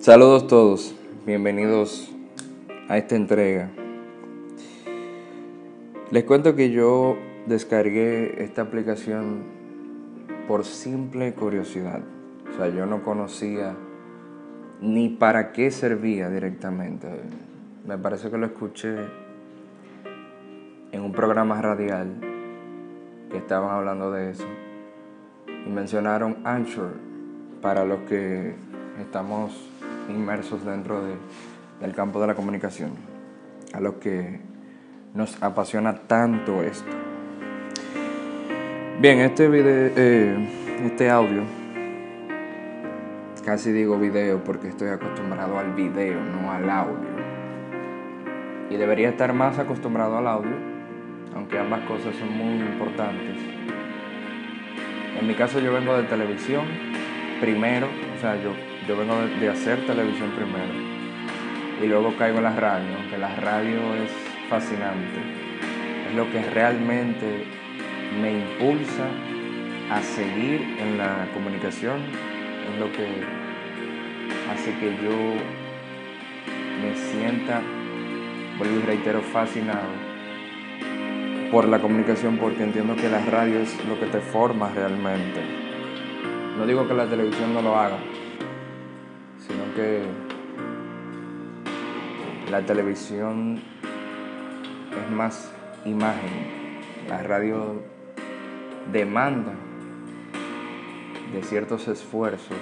Saludos todos, bienvenidos a esta entrega. Les cuento que yo descargué esta aplicación por simple curiosidad. O sea, yo no conocía ni para qué servía directamente. Me parece que lo escuché en un programa radial que estaban hablando de eso. Y mencionaron Anchor para los que estamos inmersos dentro del campo de la comunicación, a los que nos apasiona tanto esto. Bien, este video, eh, este audio, casi digo video porque estoy acostumbrado al video, no al audio. Y debería estar más acostumbrado al audio, aunque ambas cosas son muy importantes. En mi caso yo vengo de televisión primero, o sea, yo yo vengo de, hacer televisión primero y luego caigo en la radio, aunque la radio es fascinante. Es lo que realmente me impulsa a seguir en la comunicación, es lo que hace que yo me sienta, vuelvo y reitero, fascinado por la comunicación porque entiendo que la radio es lo que te forma realmente. No digo que la televisión no lo haga, sino que la televisión es más imagen. La radio demanda de ciertos esfuerzos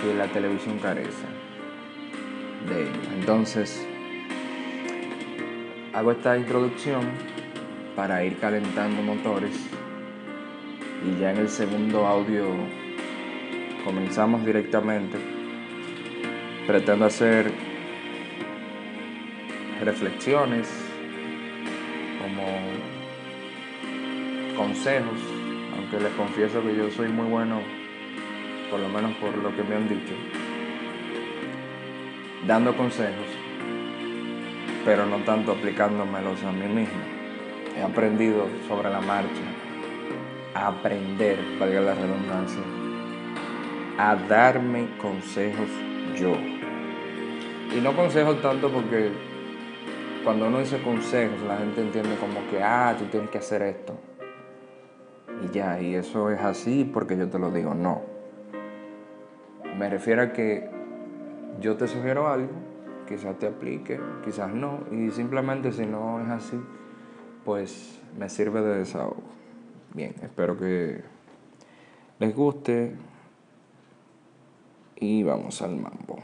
que la televisión carece de ello. Entonces, hago esta introducción para ir calentando motores y ya en el segundo audio comenzamos directamente. Pretendo hacer reflexiones como consejos, aunque les confieso que yo soy muy bueno, por lo menos por lo que me han dicho, dando consejos, pero no tanto aplicándomelos a mí mismo. He aprendido sobre la marcha, a aprender, valga la redundancia, a darme consejos yo. Y no consejos tanto porque cuando uno dice consejos, la gente entiende como que, ah, tú tienes que hacer esto. Y ya, y eso es así porque yo te lo digo, no. Me refiero a que yo te sugiero algo, quizás te aplique, quizás no, y simplemente si no es así, pues me sirve de desahogo. Bien, espero que les guste y vamos al mambo.